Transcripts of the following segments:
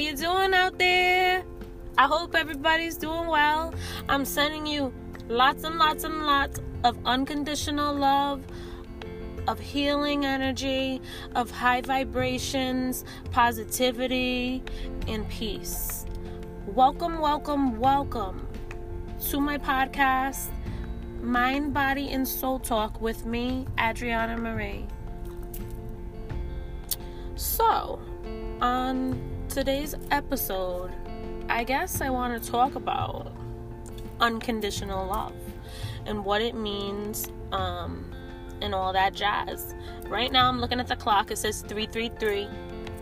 you doing out there? I hope everybody's doing well. I'm sending you lots and lots and lots of unconditional love, of healing energy, of high vibrations, positivity, and peace. Welcome, welcome, welcome to my podcast, Mind, Body, and Soul Talk with me, Adriana Marie. So, on today's episode, I guess I want to talk about unconditional love and what it means um, and all that jazz. Right now, I'm looking at the clock. It says 333.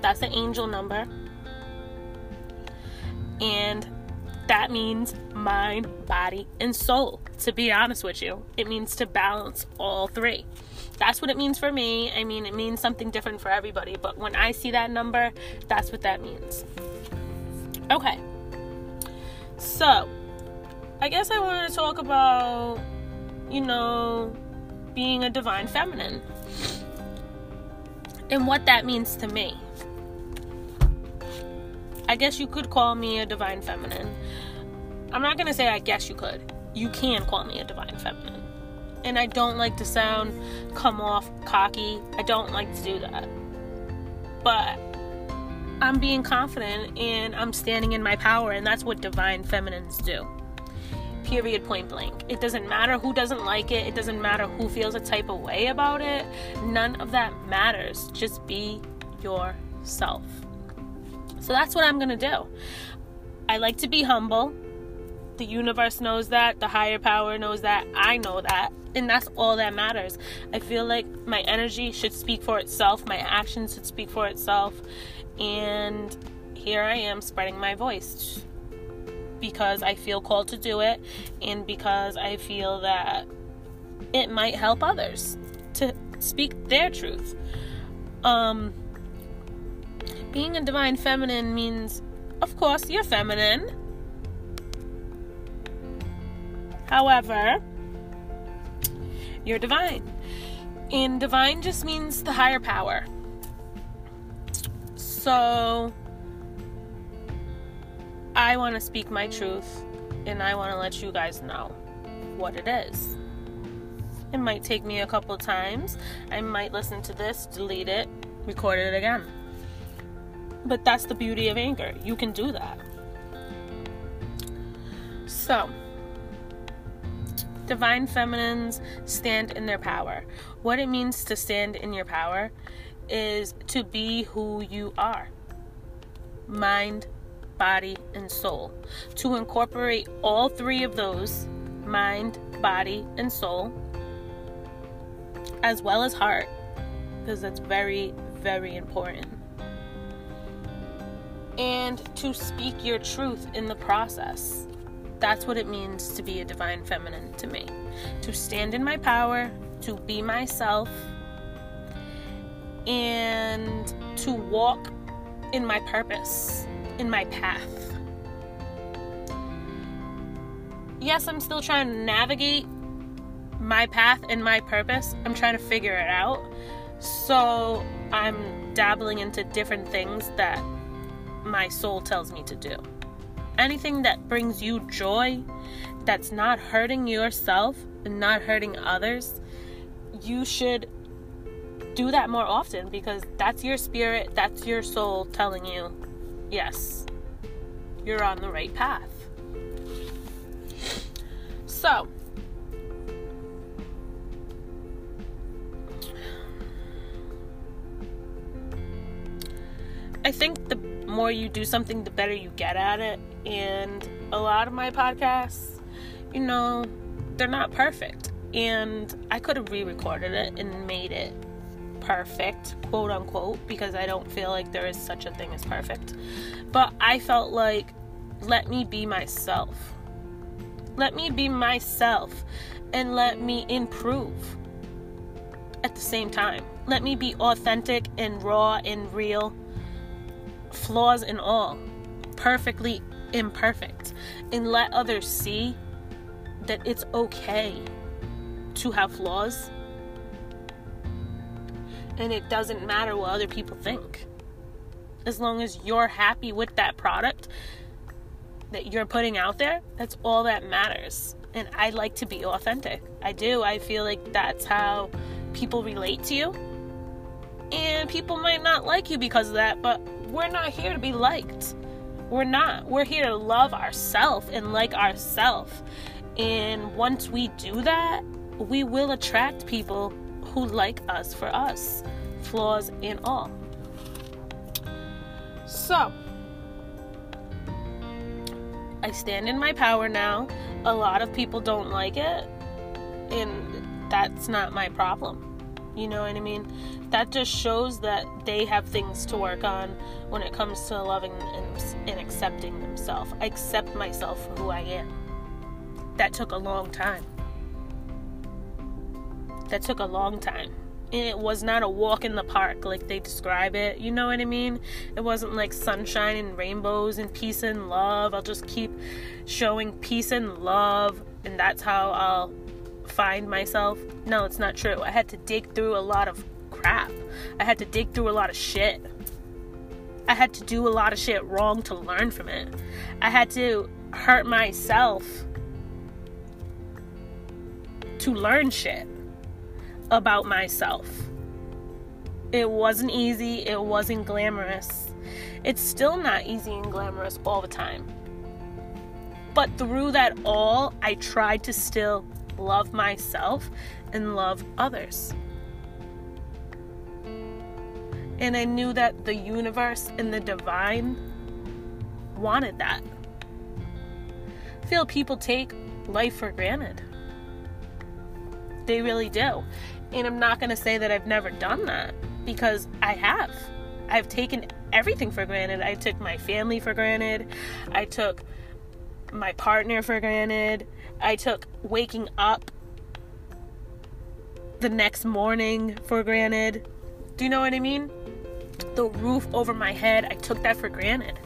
That's the angel number. And that means mind, body, and soul. To be honest with you, it means to balance all three. That's what it means for me. I mean, it means something different for everybody, but when I see that number, that's what that means. Okay. So, I guess I wanted to talk about, you know, being a divine feminine and what that means to me. I guess you could call me a divine feminine. I'm not going to say I guess you could. You can call me a divine feminine. And I don't like to sound come off cocky. I don't like to do that. But I'm being confident and I'm standing in my power, and that's what divine feminines do. Period, point blank. It doesn't matter who doesn't like it, it doesn't matter who feels a type of way about it. None of that matters. Just be yourself. So that's what I'm gonna do. I like to be humble. The universe knows that, the higher power knows that, I know that, and that's all that matters. I feel like my energy should speak for itself, my actions should speak for itself, and here I am spreading my voice because I feel called to do it and because I feel that it might help others to speak their truth. Um being a divine feminine means of course you're feminine. However, you're divine. And divine just means the higher power. So I want to speak my truth and I want to let you guys know what it is. It might take me a couple times. I might listen to this, delete it, record it again. But that's the beauty of Anchor. You can do that. So, divine feminines stand in their power. What it means to stand in your power is to be who you are mind, body, and soul. To incorporate all three of those mind, body, and soul, as well as heart, because that's very, very important. And to speak your truth in the process. That's what it means to be a divine feminine to me. To stand in my power, to be myself, and to walk in my purpose, in my path. Yes, I'm still trying to navigate my path and my purpose. I'm trying to figure it out. So I'm dabbling into different things that my soul tells me to do. Anything that brings you joy, that's not hurting yourself and not hurting others, you should do that more often because that's your spirit, that's your soul telling you, yes, you're on the right path. So, I think the more you do something, the better you get at it. And a lot of my podcasts, you know, they're not perfect. And I could have re recorded it and made it perfect, quote unquote, because I don't feel like there is such a thing as perfect. But I felt like, let me be myself. Let me be myself and let me improve at the same time. Let me be authentic and raw and real, flaws and all, perfectly imperfect, and let others see that it's okay to have flaws and it doesn't matter what other people think. As long as you're happy with that product that you're putting out there, that's all that matters. And I like to be authentic. I do. I feel like that's how people relate to you. And people might not like you because of that, but we're not here to be liked. We're not. We're here to love ourselves and like ourselves. And once we do that, we will attract people who like us for us, flaws and all. So, I stand in my power now. A lot of people don't like it, and that's not my problem. You know what I mean? That just shows that they have things to work on when it comes to loving and, and accepting themselves. I accept myself for who I am. That took a long time. That took a long time and it was not a walk in the park like they describe it. You know what I mean? It wasn't like sunshine and rainbows and peace and love. I'll just keep showing peace and love, and that's how I'll find myself. No, it's not true. I had to dig through a lot of crap. I had to dig through a lot of shit. I had to do a lot of shit wrong to learn from it. I had to hurt myself to learn shit about myself. It wasn't easy, it wasn't glamorous. It's still not easy and glamorous all the time. But through that all, I tried to still love myself and love others. And I knew that the universe and the divine wanted that. I feel people take life for granted. They really do. And I'm not going to say that I've never done that because I have. I've taken everything for granted. I took my family for granted. I took my partner for granted. I took waking up the next morning for granted. Do you know what I mean? The roof over my head, I took that for granted.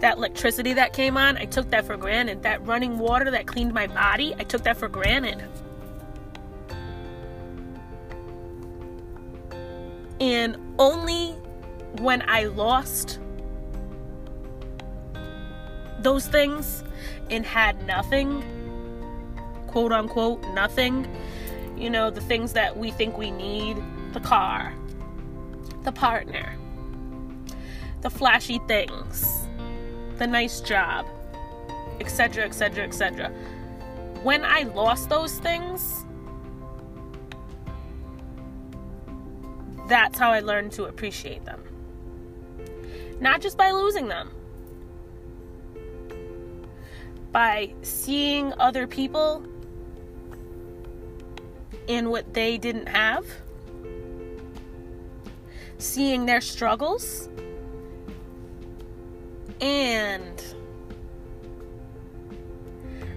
That electricity that came on, I took that for granted. That running water that cleaned my body, I took that for granted. And only when I lost those things and had nothing, quote unquote, nothing, you know, the things that we think we need the car, the partner, the flashy things, the nice job, etc., etc., etc. When I lost those things, that's how I learned to appreciate them. Not just by losing them, by seeing other people in what they didn't have, seeing their struggles, and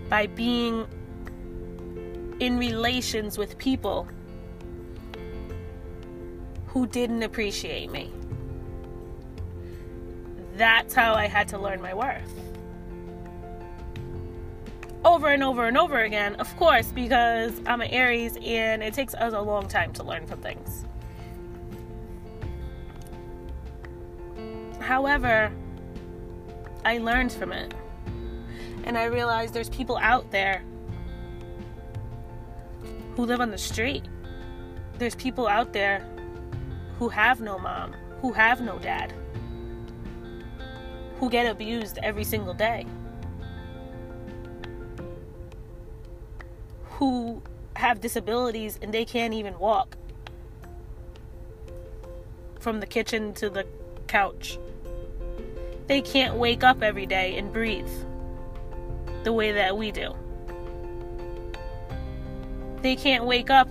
by being in relations with people who didn't appreciate me. That's how I had to learn my worth. Over and over and over again, of course, because I'm an Aries and it takes us a long time to learn from things. However, I learned from it. And I realized there's people out there who live on the street. There's people out there who have no mom, who have no dad, who get abused every single day, who have disabilities and they can't even walk from the kitchen to the couch. They can't wake up every day and breathe the way that we do. They can't wake up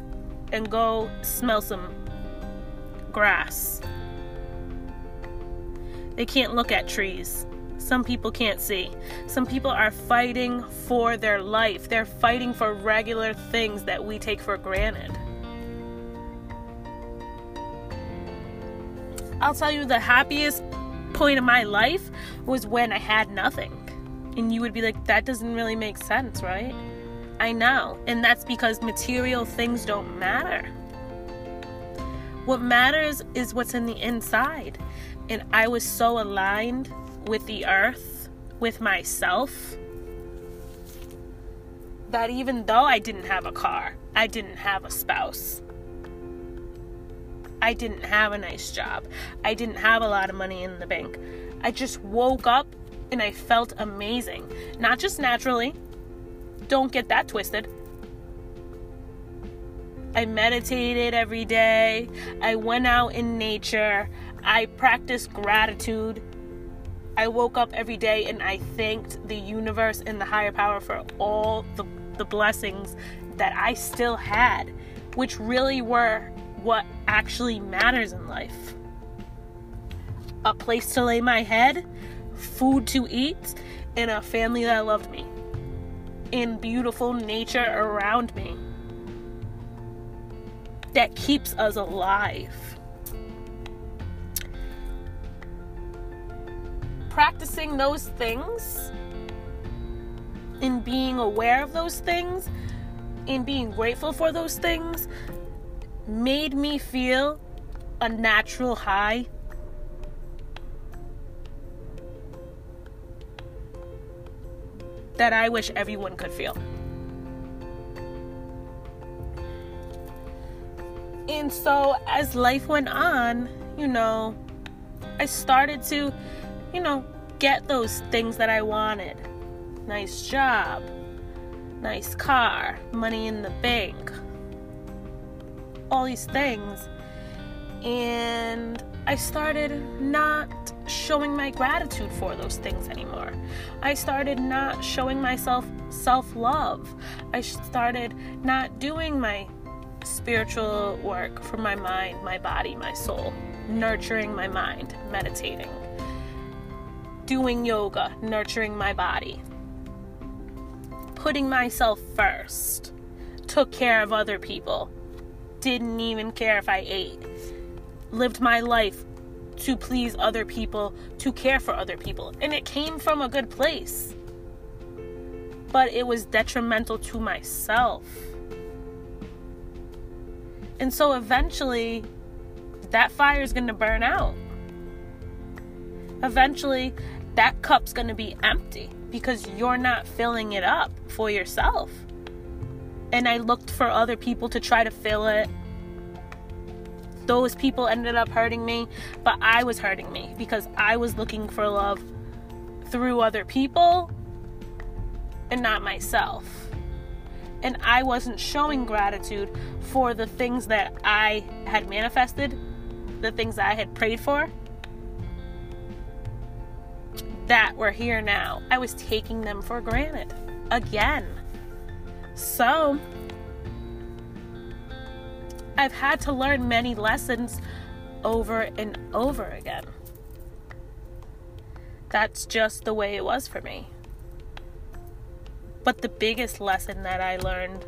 and go smell some grass. They can't look at trees. Some people can't see. Some people are fighting for their life. They're fighting for regular things that we take for granted. I'll tell you the happiest point of my life was when I had nothing. And you would be like, that doesn't really make sense, right? I know. And that's because material things don't matter What matters is what's in the inside. And I was so aligned with the earth, with myself, that even though I didn't have a car, I didn't have a spouse, I didn't have a nice job, I didn't have a lot of money in the bank, I just woke up and I felt amazing. Not just naturally, don't get that twisted. I meditated every day. I went out in nature. I practiced gratitude. I woke up every day and I thanked the universe and the higher power for all the, the blessings that I still had, which really were what actually matters in life. A place to lay my head, food to eat, and a family that loved me, and beautiful nature around me that keeps us alive. Practicing those things and being aware of those things and being grateful for those things made me feel a natural high that I wish everyone could feel. And so as life went on, you know, I started to, you know, get those things that I wanted. Nice job, nice car, money in the bank, all these things. And I started not showing my gratitude for those things anymore. I started not showing myself self love. I started not doing my spiritual work for my mind, my body, my soul, nurturing my mind, meditating, doing yoga, nurturing my body, putting myself first, took care of other people, didn't even care if I ate, lived my life to please other people, to care for other people. And it came from a good place. But it was detrimental to myself. And so eventually, that fire is going to burn out. Eventually, that cup's going to be empty because you're not filling it up for yourself. And I looked for other people to try to fill it. Those people ended up hurting me, but I was hurting me because I was looking for love through other people and not myself and I wasn't showing gratitude for the things that I had manifested, the things I had prayed for, that were here now. I was taking them for granted again. So, I've had to learn many lessons over and over again. That's just the way it was for me. But the biggest lesson that I learned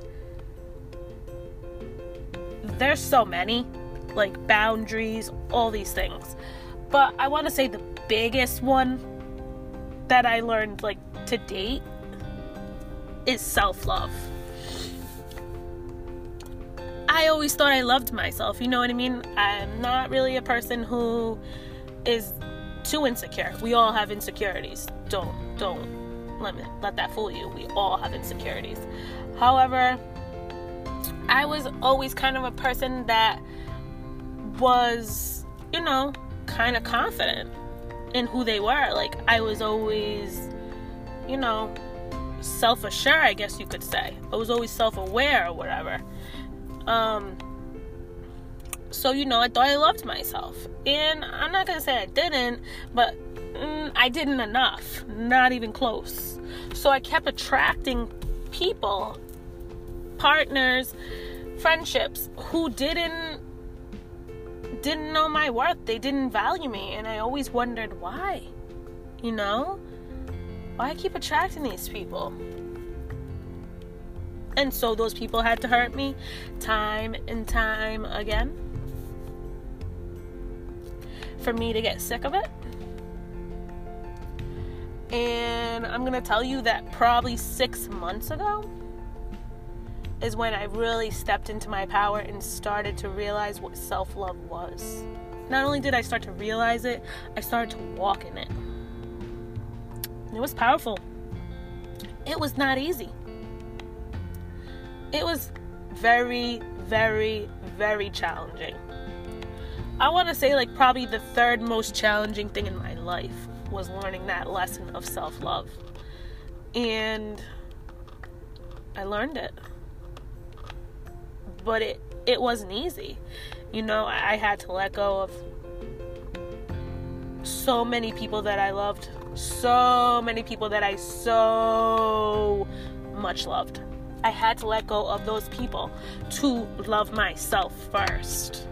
there's so many, like boundaries, all these things. But I want to say the biggest one that I learned, like to date, is self love. I always thought I loved myself, you know what I mean? I'm not really a person who is too insecure. We all have insecurities. Don't, don't let, me, let that fool you. We all have insecurities. However, I was always kind of a person that was, you know, kind of confident in who they were. Like, I was always, you know, self assured, I guess you could say. I was always self aware or whatever. Um, so, you know, I thought I loved myself. And I'm not going to say I didn't, but mm, I didn't enough. Not even close. So I kept attracting people, partners, friendships who didn't didn't know my worth. They didn't value me and I always wondered why. You know? Why I keep attracting these people? And so those people had to hurt me time and time again for me to get sick of it. And I'm going to tell you that probably six months ago, is when I really stepped into my power and started to realize what self love was. Not only did I start to realize it, I started to walk in it. It was powerful. It was not easy. It was very, very, very challenging. I want to say, like, probably the third most challenging thing in my life was learning that lesson of self love. And I learned it. But it, it wasn't easy. You know, I had to let go of so many people that I loved, so many people that I so much loved. I had to let go of those people to love myself first.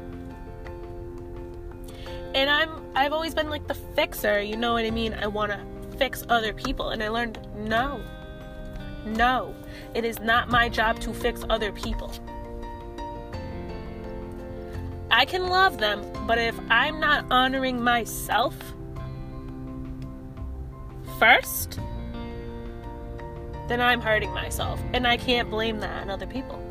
And I'm I've always been like the fixer, you know what I mean? I want to fix other people and I learned no. No. It is not my job to fix other people. I can love them, but if I'm not honoring myself first, then I'm hurting myself. And I can't blame that on other people.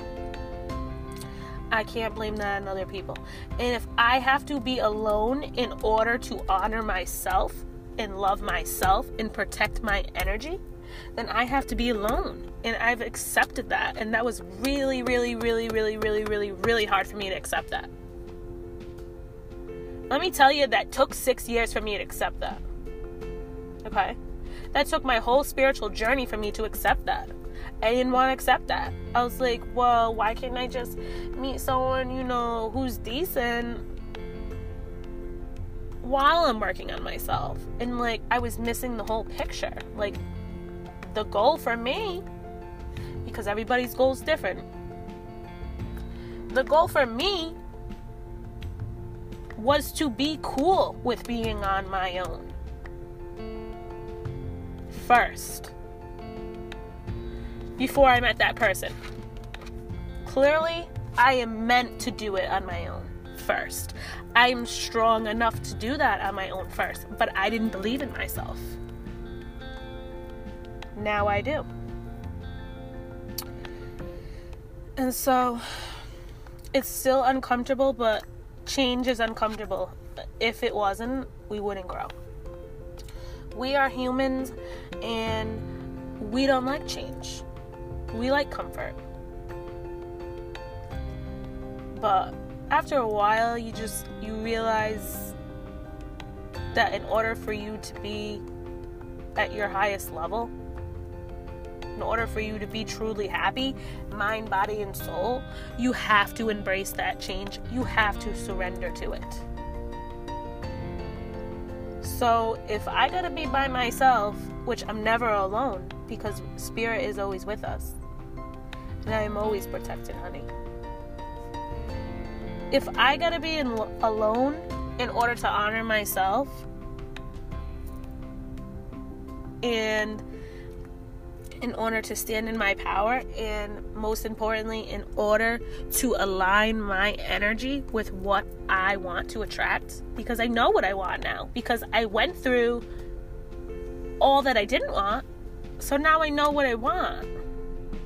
I can't blame that on other people. And if I have to be alone in order to honor myself and love myself and protect my energy, then I have to be alone. And I've accepted that. And that was really, really, really, really, really, really, really hard for me to accept that. Let me tell you, that took six years for me to accept that. Okay? That took my whole spiritual journey for me to accept that. I didn't want to accept that. I was like, well, why can't I just meet someone, you know, who's decent while I'm working on myself? And like, I was missing the whole picture. Like, the goal for me, because everybody's goal is different, the goal for me was to be cool with being on my own. First before I met that person. Clearly, I am meant to do it on my own first. I am strong enough to do that on my own first, but I didn't believe in myself. Now I do. And so it's still uncomfortable, but change is uncomfortable. If it wasn't, we wouldn't grow. We are humans and we don't like change we like comfort. But after a while, you just you realize that in order for you to be at your highest level, in order for you to be truly happy, mind, body, and soul, you have to embrace that change. You have to surrender to it. So if I gotta be by myself, which I'm never alone because spirit is always with us, and I am always protected, honey. If I gotta be in, alone in order to honor myself, and in order to stand in my power, and most importantly, in order to align my energy with what I want to attract, because I know what I want now, because I went through all that I didn't want, so now I know what I want.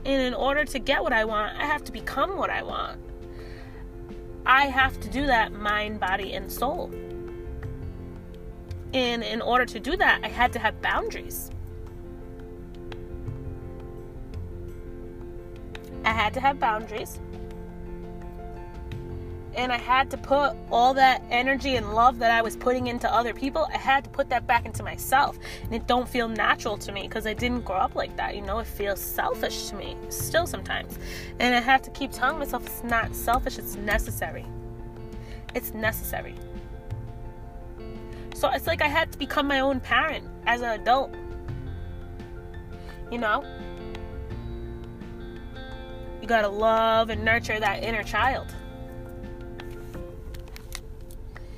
And in order to get what I want, I have to become what I want. I have to do that mind, body, and soul. And in order to do that, I had to have boundaries. I had to have boundaries and I had to put all that energy and love that I was putting into other people, I had to put that back into myself. And it don't feel natural to me because I didn't grow up like that. You know, it feels selfish to me still sometimes. And I have to keep telling myself it's not selfish, it's necessary. It's necessary. So it's like I had to become my own parent as an adult. You know? You gotta love and nurture that inner child.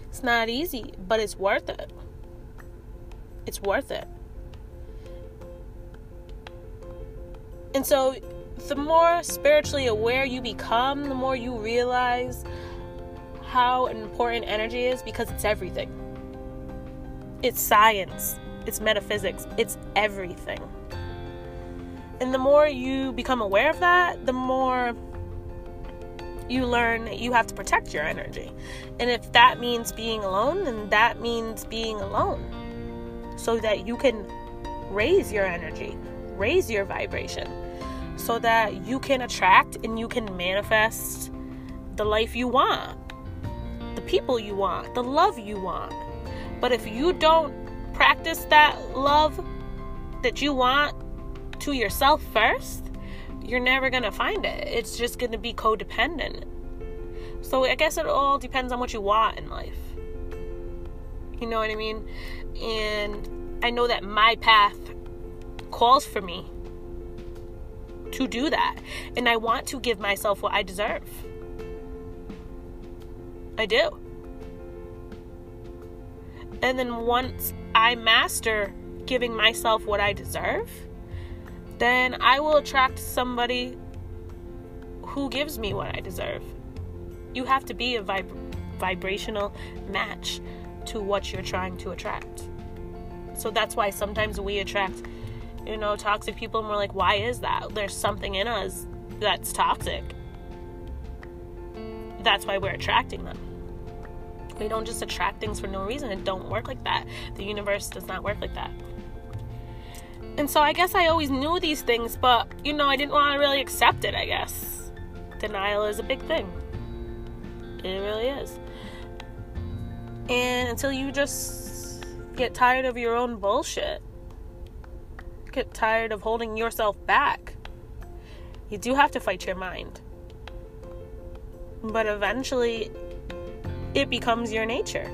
It's not easy, but it's worth it. It's worth it. And so, the more spiritually aware you become, the more you realize how important energy is because it's everything. It's science, it's metaphysics, it's everything. And the more you become aware of that, the more you learn you have to protect your energy. And if that means being alone, then that means being alone. So that you can raise your energy, raise your vibration, so that you can attract and you can manifest the life you want, the people you want, the love you want. But if you don't practice that love that you want to yourself first, you're never going to find it. It's just going to be codependent. So I guess it all depends on what you want in life. You know what I mean? And I know that my path calls for me to do that. And I want to give myself what I deserve. I do. And then once I master giving myself what I deserve, then I will attract somebody who gives me what I deserve. You have to be a vib- vibrational match to what you're trying to attract. So that's why sometimes we attract, you know, toxic people and we're like, why is that? There's something in us that's toxic. That's why we're attracting them. We don't just attract things for no reason. It don't work like that. The universe does not work like that. And so I guess I always knew these things, but you know, I didn't want to really accept it, I guess. Denial is a big thing. It really is. And until you just get tired of your own bullshit, get tired of holding yourself back, you do have to fight your mind. But eventually, it becomes your nature.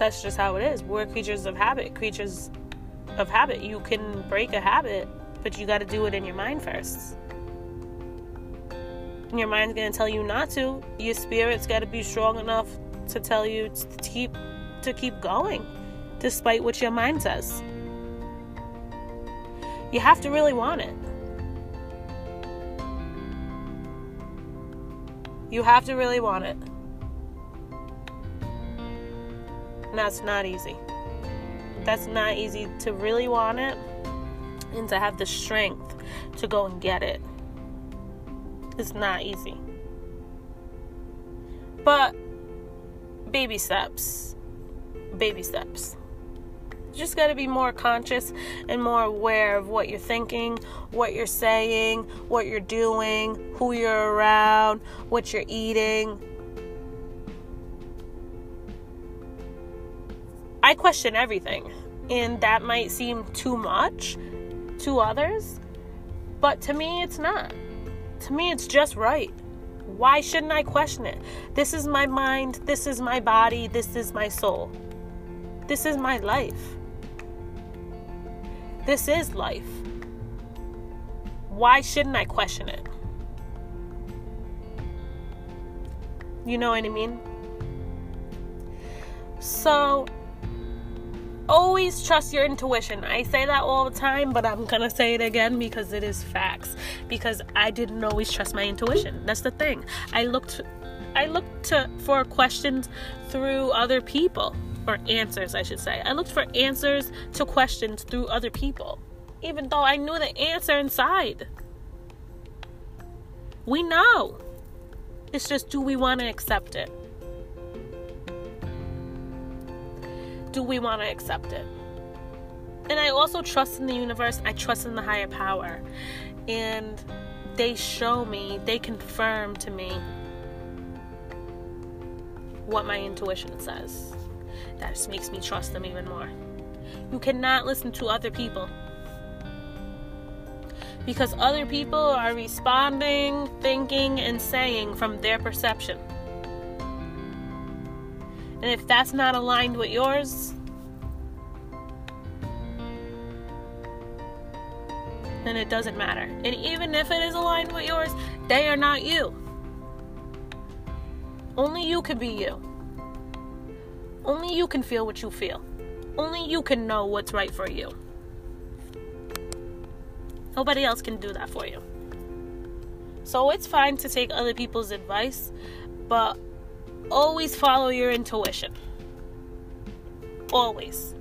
That's just how it is. We're creatures of habit, creatures of habit. You can break a habit, but you got to do it in your mind first. And your mind's going to tell you not to. Your spirit's got to be strong enough to tell you to keep to keep going despite what your mind says. You have to really want it. You have to really want it. And that's not easy. That's not easy to really want it and to have the strength to go and get it. It's not easy. But baby steps. Baby steps. You just got to be more conscious and more aware of what you're thinking, what you're saying, what you're doing, who you're around, what you're eating. I question everything, and that might seem too much to others, but to me, it's not. To me, it's just right. Why shouldn't I question it? This is my mind, this is my body, this is my soul. This is my life. This is life. Why shouldn't I question it? You know what I mean? So, always trust your intuition. I say that all the time, but I'm gonna say it again because it is facts. Because I didn't always trust my intuition. That's the thing. I looked I looked to, for questions through other people or answers, I should say. I looked for answers to questions through other people, even though I knew the answer inside. We know. It's just do we want to accept it? Do we want to accept it? And I also trust in the universe. I trust in the higher power. And they show me, they confirm to me what my intuition says that just makes me trust them even more. You cannot listen to other people because other people are responding, thinking, and saying from their perception. And if that's not aligned with yours, then it doesn't matter. And even if it is aligned with yours, they are not you. Only you can be you. Only you can feel what you feel. Only you can know what's right for you. Nobody else can do that for you. So it's fine to take other people's advice, but always follow your intuition. Always.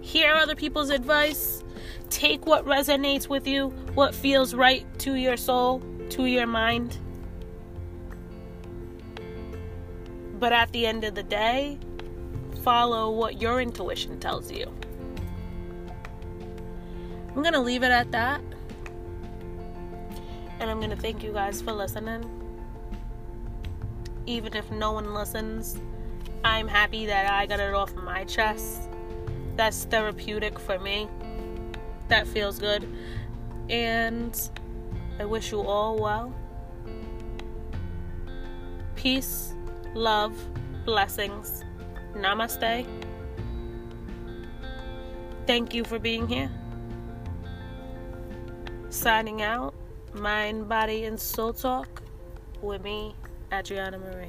hear other people's advice, take what resonates with you, what feels right to your soul, to your mind. But at the end of the day, follow what your intuition tells you. I'm going to leave it at that. And I'm going to thank you guys for listening. Even if no one listens, I'm happy that I got it off my chest. That's therapeutic for me. That feels good. And I wish you all well. Peace, love, blessings. Namaste. Thank you for being here. Signing out, Mind, Body, and Soul Talk with me, Adriana Marie.